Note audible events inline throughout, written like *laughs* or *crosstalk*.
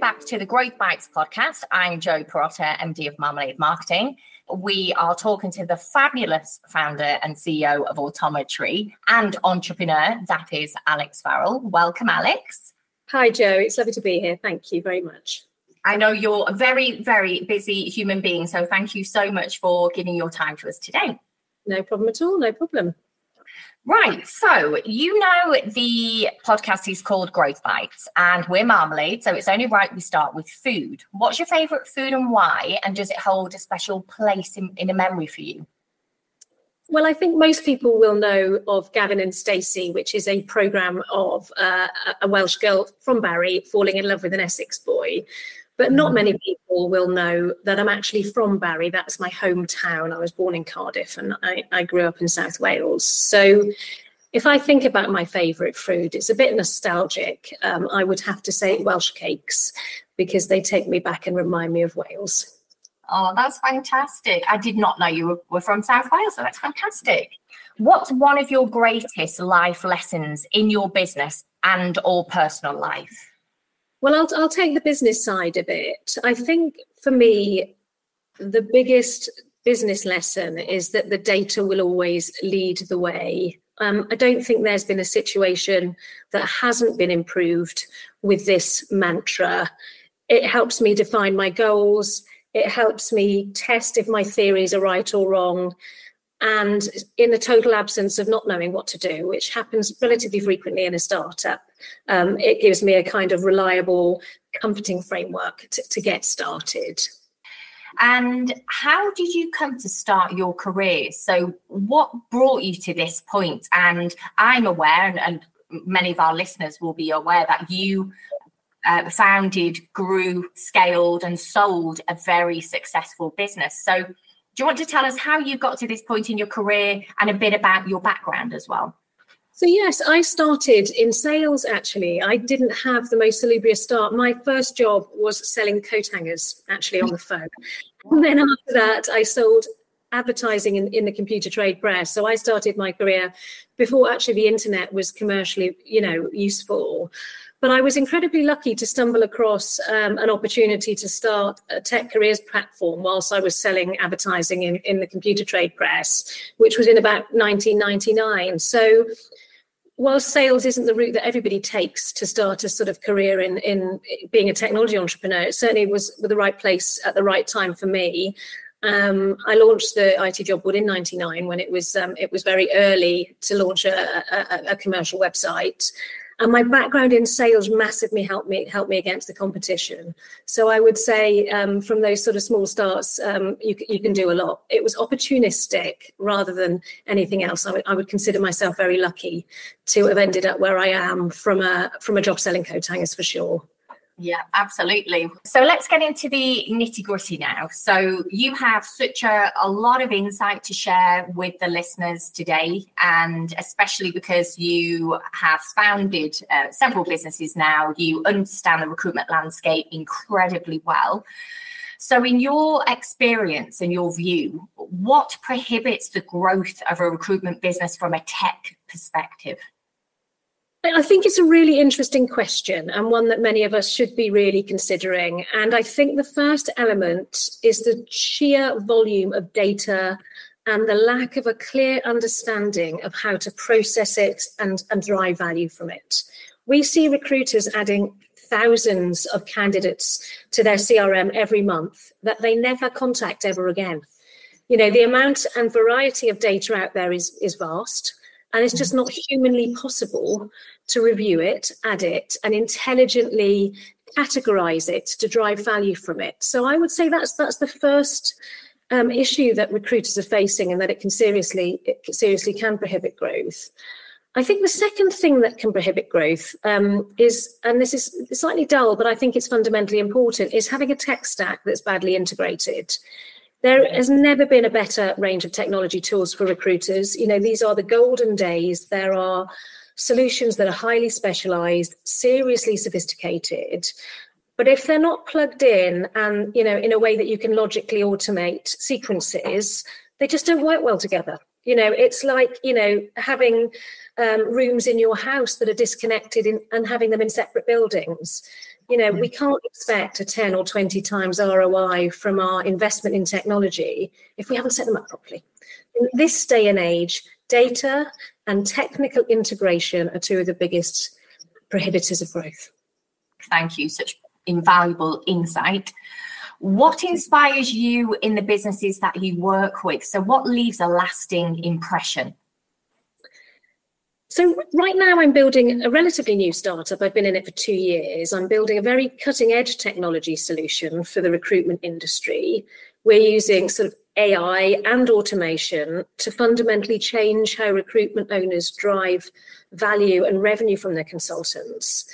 back to the Growth Bites podcast. I'm Joe Perotta, MD of Marmalade Marketing. We are talking to the fabulous founder and CEO of Autometry and entrepreneur, that is Alex Farrell. Welcome, Alex. Hi, Joe. It's lovely to be here. Thank you very much. I know you're a very, very busy human being, so thank you so much for giving your time to us today. No problem at all. No problem. Right. So, you know, the podcast is called Growth Bites and we're marmalade. So, it's only right we start with food. What's your favorite food and why? And does it hold a special place in, in a memory for you? Well, I think most people will know of Gavin and Stacey, which is a program of uh, a Welsh girl from Barry falling in love with an Essex boy. But not mm. many people will know that I'm actually from Barry. That's my hometown. I was born in Cardiff and I, I grew up in South Wales. So if I think about my favourite food, it's a bit nostalgic. Um, I would have to say Welsh cakes because they take me back and remind me of Wales. Oh, that's fantastic. I did not know you were, were from South Wales, so that's fantastic. What's one of your greatest life lessons in your business and or personal life? Well, I'll, I'll take the business side of it. I think for me, the biggest business lesson is that the data will always lead the way. Um, I don't think there's been a situation that hasn't been improved with this mantra. It helps me define my goals. It helps me test if my theories are right or wrong. And in the total absence of not knowing what to do, which happens relatively frequently in a startup, um, it gives me a kind of reliable, comforting framework to, to get started. And how did you come to start your career? So, what brought you to this point? And I'm aware, and, and many of our listeners will be aware, that you uh, founded, grew, scaled, and sold a very successful business. So, you want to tell us how you got to this point in your career and a bit about your background as well? So, yes, I started in sales actually. I didn't have the most salubrious start. My first job was selling coat hangers actually on the phone. And *laughs* then after that, I sold advertising in, in the computer trade press. So I started my career before actually the internet was commercially, you know, useful. But I was incredibly lucky to stumble across um, an opportunity to start a tech careers platform whilst I was selling advertising in, in the computer trade press, which was in about 1999. So while sales isn't the route that everybody takes to start a sort of career in in being a technology entrepreneur, it certainly was the right place at the right time for me. Um, I launched the IT job board in '99 when it was um, it was very early to launch a, a, a commercial website, and my background in sales massively helped me help me against the competition. So I would say um, from those sort of small starts, um, you, you can do a lot. It was opportunistic rather than anything else. I, w- I would consider myself very lucky to have ended up where I am from a from a job selling coat hangers for sure. Yeah, absolutely. So let's get into the nitty gritty now. So you have such a, a lot of insight to share with the listeners today, and especially because you have founded uh, several businesses now, you understand the recruitment landscape incredibly well. So, in your experience and your view, what prohibits the growth of a recruitment business from a tech perspective? I think it's a really interesting question and one that many of us should be really considering. And I think the first element is the sheer volume of data and the lack of a clear understanding of how to process it and, and drive value from it. We see recruiters adding thousands of candidates to their CRM every month that they never contact ever again. You know, the amount and variety of data out there is, is vast and it's just not humanly possible to review it, add it, and intelligently categorize it to drive value from it. So I would say that's that's the first um, issue that recruiters are facing, and that it can seriously it seriously can prohibit growth. I think the second thing that can prohibit growth um, is, and this is slightly dull, but I think it's fundamentally important, is having a tech stack that's badly integrated. There has never been a better range of technology tools for recruiters. You know, these are the golden days. There are solutions that are highly specialized, seriously sophisticated. But if they're not plugged in and, you know, in a way that you can logically automate sequences, they just don't work well together. You know, it's like, you know, having um, rooms in your house that are disconnected in, and having them in separate buildings. You know, we can't expect a 10 or 20 times ROI from our investment in technology if we haven't set them up properly. In this day and age, data and technical integration are two of the biggest prohibitors of growth. Thank you. Such invaluable insight. What inspires you in the businesses that you work with? So, what leaves a lasting impression? So right now I'm building a relatively new startup. I've been in it for two years. I'm building a very cutting edge technology solution for the recruitment industry. We're using sort of AI and automation to fundamentally change how recruitment owners drive value and revenue from their consultants.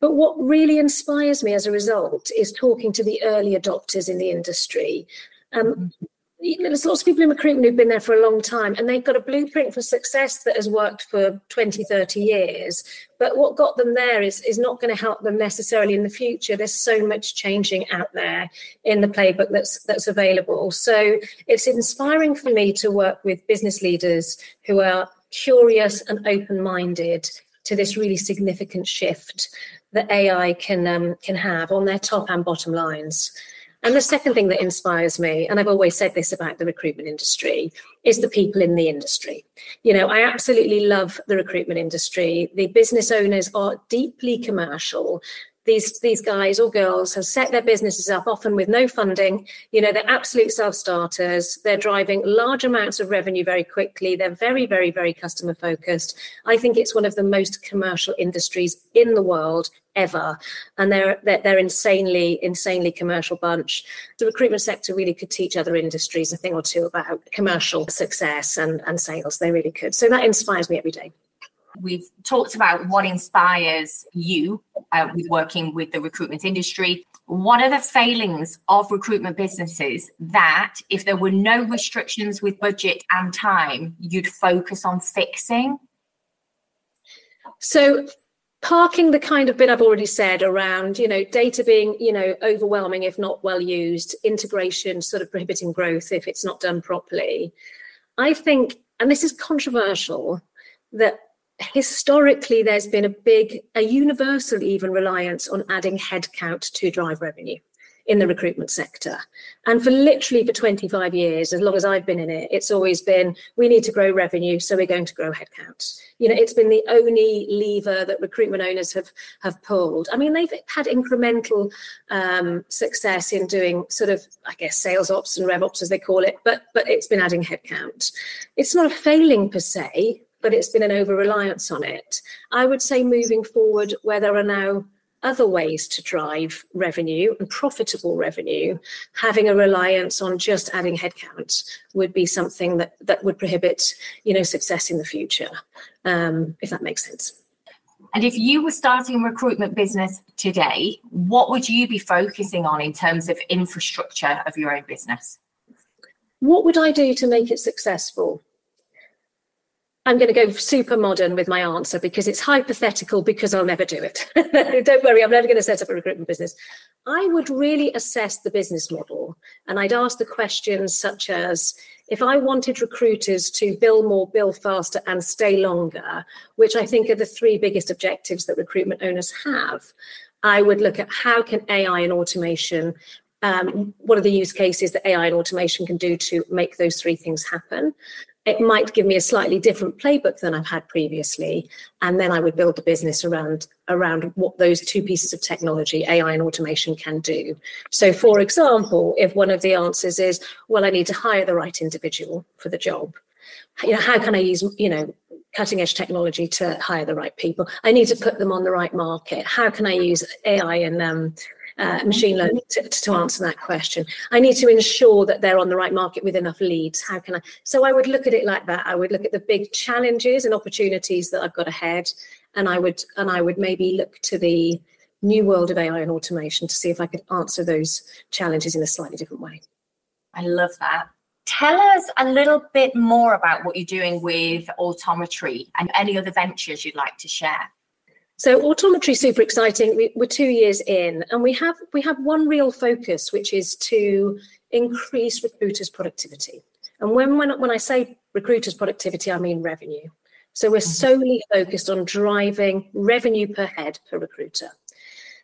But what really inspires me as a result is talking to the early adopters in the industry. Um, mm-hmm there's lots of people in recruitment who've been there for a long time and they've got a blueprint for success that has worked for 20 30 years. But what got them there is is not going to help them necessarily in the future. There's so much changing out there in the playbook that's that's available. So it's inspiring for me to work with business leaders who are curious and open minded to this really significant shift that ai can um, can have on their top and bottom lines and the second thing that inspires me, and I've always said this about the recruitment industry, is the people in the industry. You know, I absolutely love the recruitment industry. The business owners are deeply commercial. These these guys or girls have set their businesses up often with no funding. You know they're absolute self-starters. They're driving large amounts of revenue very quickly. They're very very very customer focused i think it's one of the most commercial industries in the world ever. And they're, they're they're, insanely insanely commercial bunch. The recruitment sector really could teach other industries a thing or two about commercial success and and sales. They really could. So that inspires me every day. We've talked about what inspires you uh, with working with the recruitment industry. What are the failings of recruitment businesses that, if there were no restrictions with budget and time, you'd focus on fixing? So, parking the kind of bit I've already said around, you know, data being, you know, overwhelming if not well used, integration sort of prohibiting growth if it's not done properly. I think, and this is controversial, that historically there's been a big, a universal even reliance on adding headcount to drive revenue in the recruitment sector. And for literally for 25 years, as long as I've been in it, it's always been we need to grow revenue, so we're going to grow headcount. You know, it's been the only lever that recruitment owners have have pulled. I mean, they've had incremental um, success in doing sort of, I guess, sales ops and rev ops as they call it, but but it's been adding headcount. It's not a failing per se, but it's been an over reliance on it. I would say moving forward, where there are now other ways to drive revenue and profitable revenue, having a reliance on just adding headcount would be something that, that would prohibit, you know, success in the future, um, if that makes sense. And if you were starting a recruitment business today, what would you be focusing on in terms of infrastructure of your own business? What would I do to make it successful? I'm going to go super modern with my answer because it's hypothetical because I'll never do it. *laughs* Don't worry, I'm never going to set up a recruitment business. I would really assess the business model and I'd ask the questions such as if I wanted recruiters to bill more, bill faster, and stay longer, which I think are the three biggest objectives that recruitment owners have, I would look at how can AI and automation um, what are the use cases that AI and automation can do to make those three things happen? It might give me a slightly different playbook than I've had previously. And then I would build the business around, around what those two pieces of technology, AI and automation, can do. So, for example, if one of the answers is, well, I need to hire the right individual for the job, you know, how can I use, you know, cutting edge technology to hire the right people? I need to put them on the right market. How can I use AI and um, uh, machine learning to, to, answer that question. I need to ensure that they're on the right market with enough leads. How can I? So I would look at it like that. I would look at the big challenges and opportunities that I've got ahead, and I would and I would maybe look to the new world of AI and automation to see if I could answer those challenges in a slightly different way. I love that. Tell us a little bit more about what you're doing with Autometry and any other ventures you'd like to share. So autometry is super exciting. We, are two years in, and we have we have one real focus, which is to increase recruiters' productivity. And when when when I say recruiters' productivity, I mean revenue. So we're mm-hmm. solely focused on driving revenue per head per recruiter.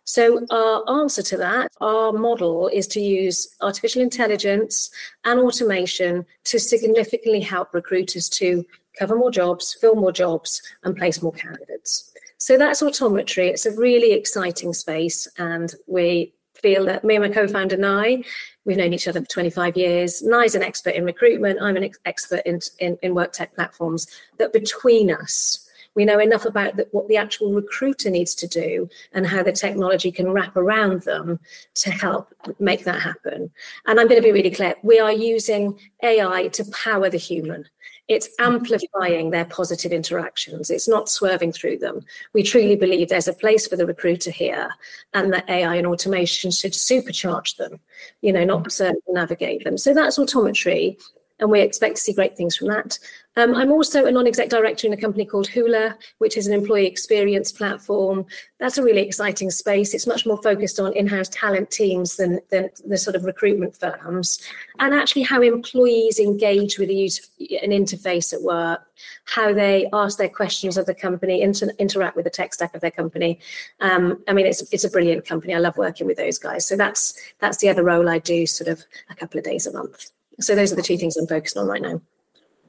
So, our answer to that, our model is to use artificial intelligence and automation to significantly help recruiters to cover more jobs, fill more jobs, and place more candidates. So, that's autometry. It's a really exciting space, and we feel that me and my co founder, Nai, we've known each other for 25 years. Nai's an expert in recruitment, I'm an ex- expert in, in, in work tech platforms, that between us, we know enough about the, what the actual recruiter needs to do and how the technology can wrap around them to help make that happen. And I'm going to be really clear we are using AI to power the human. It's amplifying their positive interactions. It's not swerving through them. We truly believe there's a place for the recruiter here and that AI and automation should supercharge them, you know, not uh, navigate them. So that's autometry and we expect to see great things from that. Um, I'm also a non-exec director in a company called Hula, which is an employee experience platform. That's a really exciting space. It's much more focused on in-house talent teams than, than the sort of recruitment firms, and actually how employees engage with an interface at work, how they ask their questions of the company, inter- interact with the tech stack of their company. Um, I mean, it's it's a brilliant company. I love working with those guys. So that's that's the other role I do, sort of a couple of days a month. So those are the two things I'm focused on right now.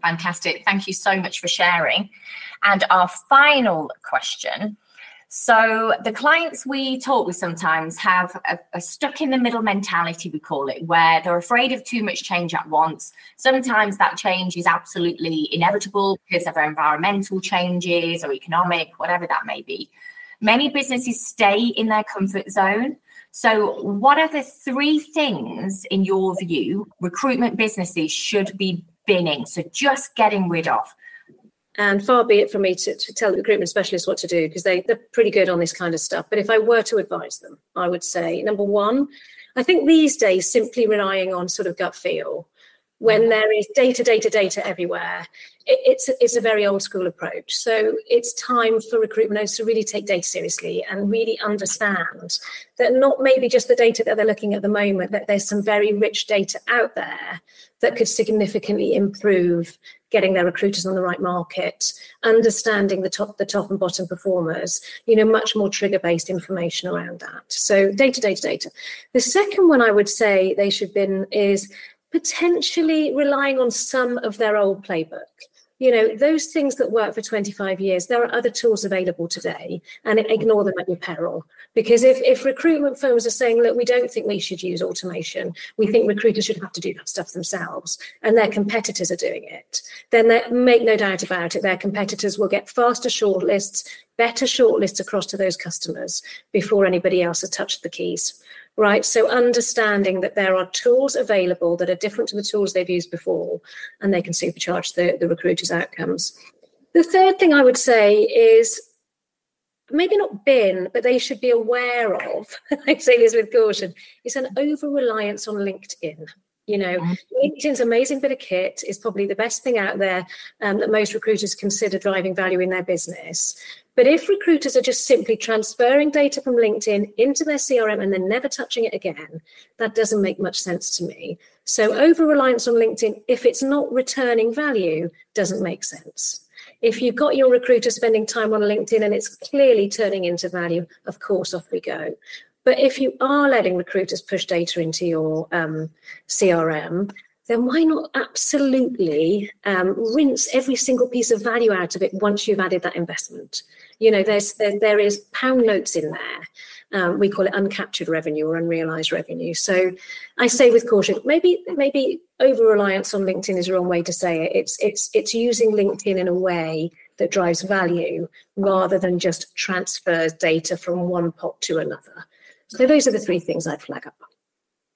Fantastic. Thank you so much for sharing. And our final question. So the clients we talk with sometimes have a, a, stuck in the middle mentality, we call it, where they're afraid of too much change at once. Sometimes that change is absolutely inevitable because of environmental changes or economic, whatever that may be. Many businesses stay in their comfort zone so, what are the three things, in your view, recruitment businesses should be binning? So, just getting rid of. And far be it from me to, to tell the recruitment specialists what to do because they, they're pretty good on this kind of stuff. But if I were to advise them, I would say number one, I think these days simply relying on sort of gut feel when mm-hmm. there is data, data, data everywhere, it, it's, it's a very old school approach. So it's time for recruitment owners to really take data seriously and really understand that not maybe just the data that they're looking at the moment, that there's some very rich data out there that could significantly improve getting their recruiters on the right market, understanding the top, the top and bottom performers, you know, much more trigger-based information around that. So data, data, data. The second one I would say they should be is potentially relying on some of their old playbook. You know, those things that work for 25 years, there are other tools available today and mm-hmm. ignore them at your peril. Because if, if recruitment firms are saying, look, we don't think we should use automation, we think mm-hmm. recruiters should have to do that stuff themselves, and their competitors are doing it, then make no doubt about it, their competitors will get faster shortlists, better shortlists across to those customers before anybody else has touched the keys right? So understanding that there are tools available that are different to the tools they've used before, and they can supercharge the, the recruiter's outcomes. The third thing I would say is maybe not bin, but they should be aware of, *laughs* I say this with caution, is an over reliance on LinkedIn. You know, mm-hmm. LinkedIn's amazing bit of kit is probably the best thing out there um, that most recruiters consider driving value in their business. But if recruiters are just simply transferring data from LinkedIn into their CRM and then never touching it again, that doesn't make much sense to me. So over reliance on LinkedIn, if it's not returning value, doesn't make sense. If you've got your recruiter spending time on LinkedIn and it's clearly turning into value, of course, off we go. But if you are letting recruiters push data into your um, CRM, then why not absolutely um, rinse every single piece of value out of it once you've added that investment? You know, there's there, there is pound notes in there. Um, we call it uncaptured revenue or unrealized revenue. So I say with caution, maybe maybe over reliance on LinkedIn is the wrong way to say it. It's it's it's using LinkedIn in a way that drives value rather than just transfers data from one pot to another. So those are the three things I'd flag up.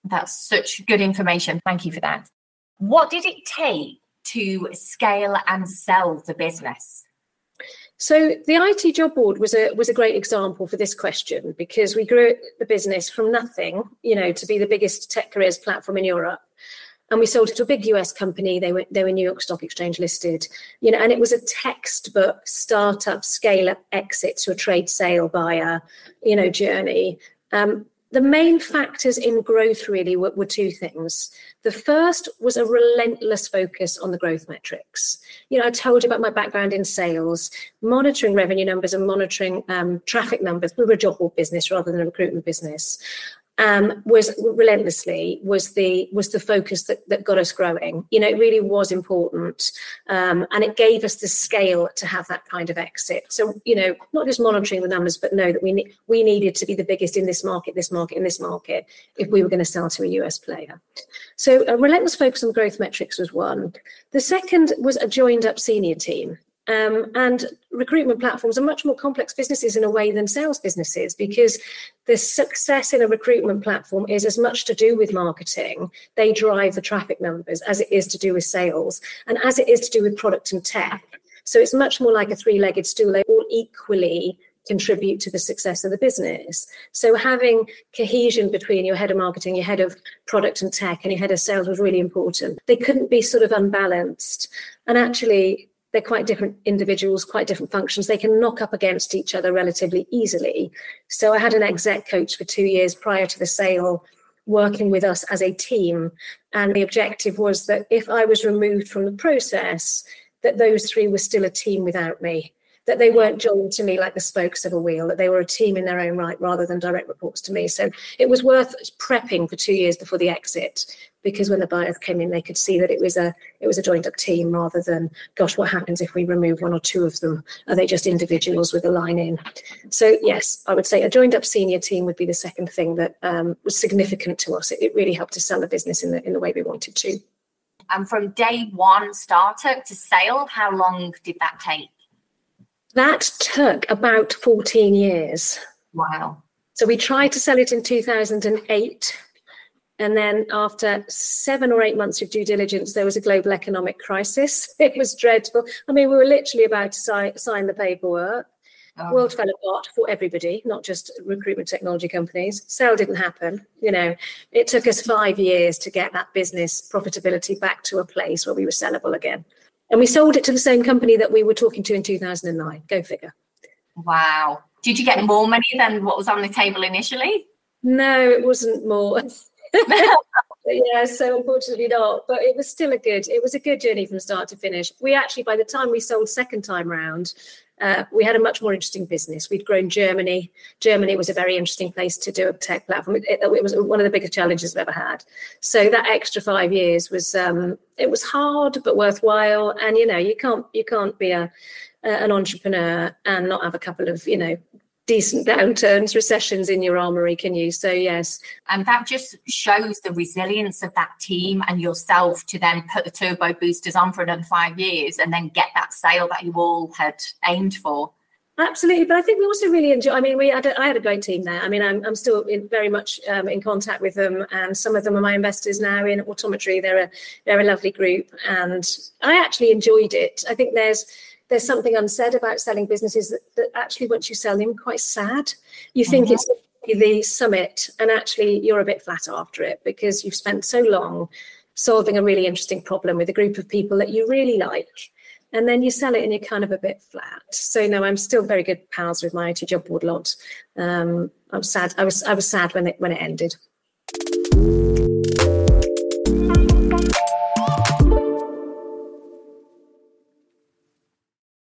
That's such good information. Thank you for that. What did it take to scale and sell the business? So the IT job board was a was a great example for this question because we grew the business from nothing, you know, to be the biggest tech careers platform in Europe. And we sold it to a big US company. They were they were New York Stock Exchange listed, you know, and it was a textbook startup scale up exit to a trade sale buyer, you know, journey. Um, the main factors in growth really were, were, two things. The first was a relentless focus on the growth metrics. You know, I told you about my background in sales, monitoring revenue numbers and monitoring um, traffic numbers. We were a job board business rather than a recruitment business um, was relentlessly was the was the focus that, that got us growing. You know, it really was important, um, and it gave us the scale to have that kind of exit. So you know, not just monitoring the numbers, but know that we ne- we needed to be the biggest in this market, this market, in this market, if we were going to sell to a US player. So a relentless focus on growth metrics was one. The second was a joined up senior team. Um, and recruitment platforms are much more complex businesses in a way than sales businesses because the success in a recruitment platform is as much to do with marketing. They drive the traffic numbers as it is to do with sales and as it is to do with product and tech. So it's much more like a three legged stool. They all equally contribute to the success of the business. So having cohesion between your head of marketing, your head of product and tech, and your head of sales was really important. They couldn't be sort of unbalanced. And actually, they're quite different individuals, quite different functions. They can knock up against each other relatively easily. So I had an exec coach for two years prior to the sale working with us as a team. And the objective was that if I was removed from the process, that those three were still a team without me that they weren't joined to me like the spokes of a wheel, that they were a team in their own right rather than direct reports to me. So it was worth prepping for two years before the exit because when the buyers came in, they could see that it was a it was a joined up team rather than gosh, what happens if we remove one or two of them? Are they just individuals with a line in? So yes, I would say a joined up senior team would be the second thing that um, was significant to us. It, it really helped to sell the business in the in the way we wanted to. And from day one startup to sale, how long did that take? That took about 14 years. Wow. So we tried to sell it in 2008. And then after seven or eight months of due diligence, there was a global economic crisis. *laughs* It was dreadful. I mean, we were literally about to si- sign the paperwork. Oh. World fell apart for everybody, not just recruitment technology companies. Sale didn't happen. You know, it took us five years to get that business profitability back to a place where we were sellable again. And we sold it to the same company that we were talking to in 2009. Go figure. Wow. Did you get more money than what was on the table initially? No, it wasn't more. *laughs* *laughs* yeah, so unfortunately not. But it was still a good. It was a good journey from start to finish. We actually, by the time we sold second time round, uh, we had a much more interesting business. We'd grown Germany. Germany was a very interesting place to do a tech platform. It, it, was one of the biggest challenges I've ever had. So that extra five years was um, it was hard but worthwhile. And you know you can't you can't be a, a an entrepreneur and not have a couple of you know decent downturns, recessions in your armory, can you? So, yes. And that just shows the resilience of that team and yourself to then put the turbo boosters on for another five years and then get that sale that you all had aimed for. Absolutely, but I think we also really enjoy. I mean, we had a, I had a great team there. I mean, I'm, I'm still in, very much um, in contact with them, and some of them are my investors now in Autometry. They're a they're a lovely group, and I actually enjoyed it. I think there's there's something unsaid about selling businesses that, that actually once you sell them quite sad. You think mm-hmm. it's the summit and actually you're a bit flat after it because you've spent so long solving a really interesting problem with a group of people that you really like and then you sell it and you're kind of a bit flat. So no i'm still very good pals with my IT job board lot um, i'm sad i was i was sad when it when it ended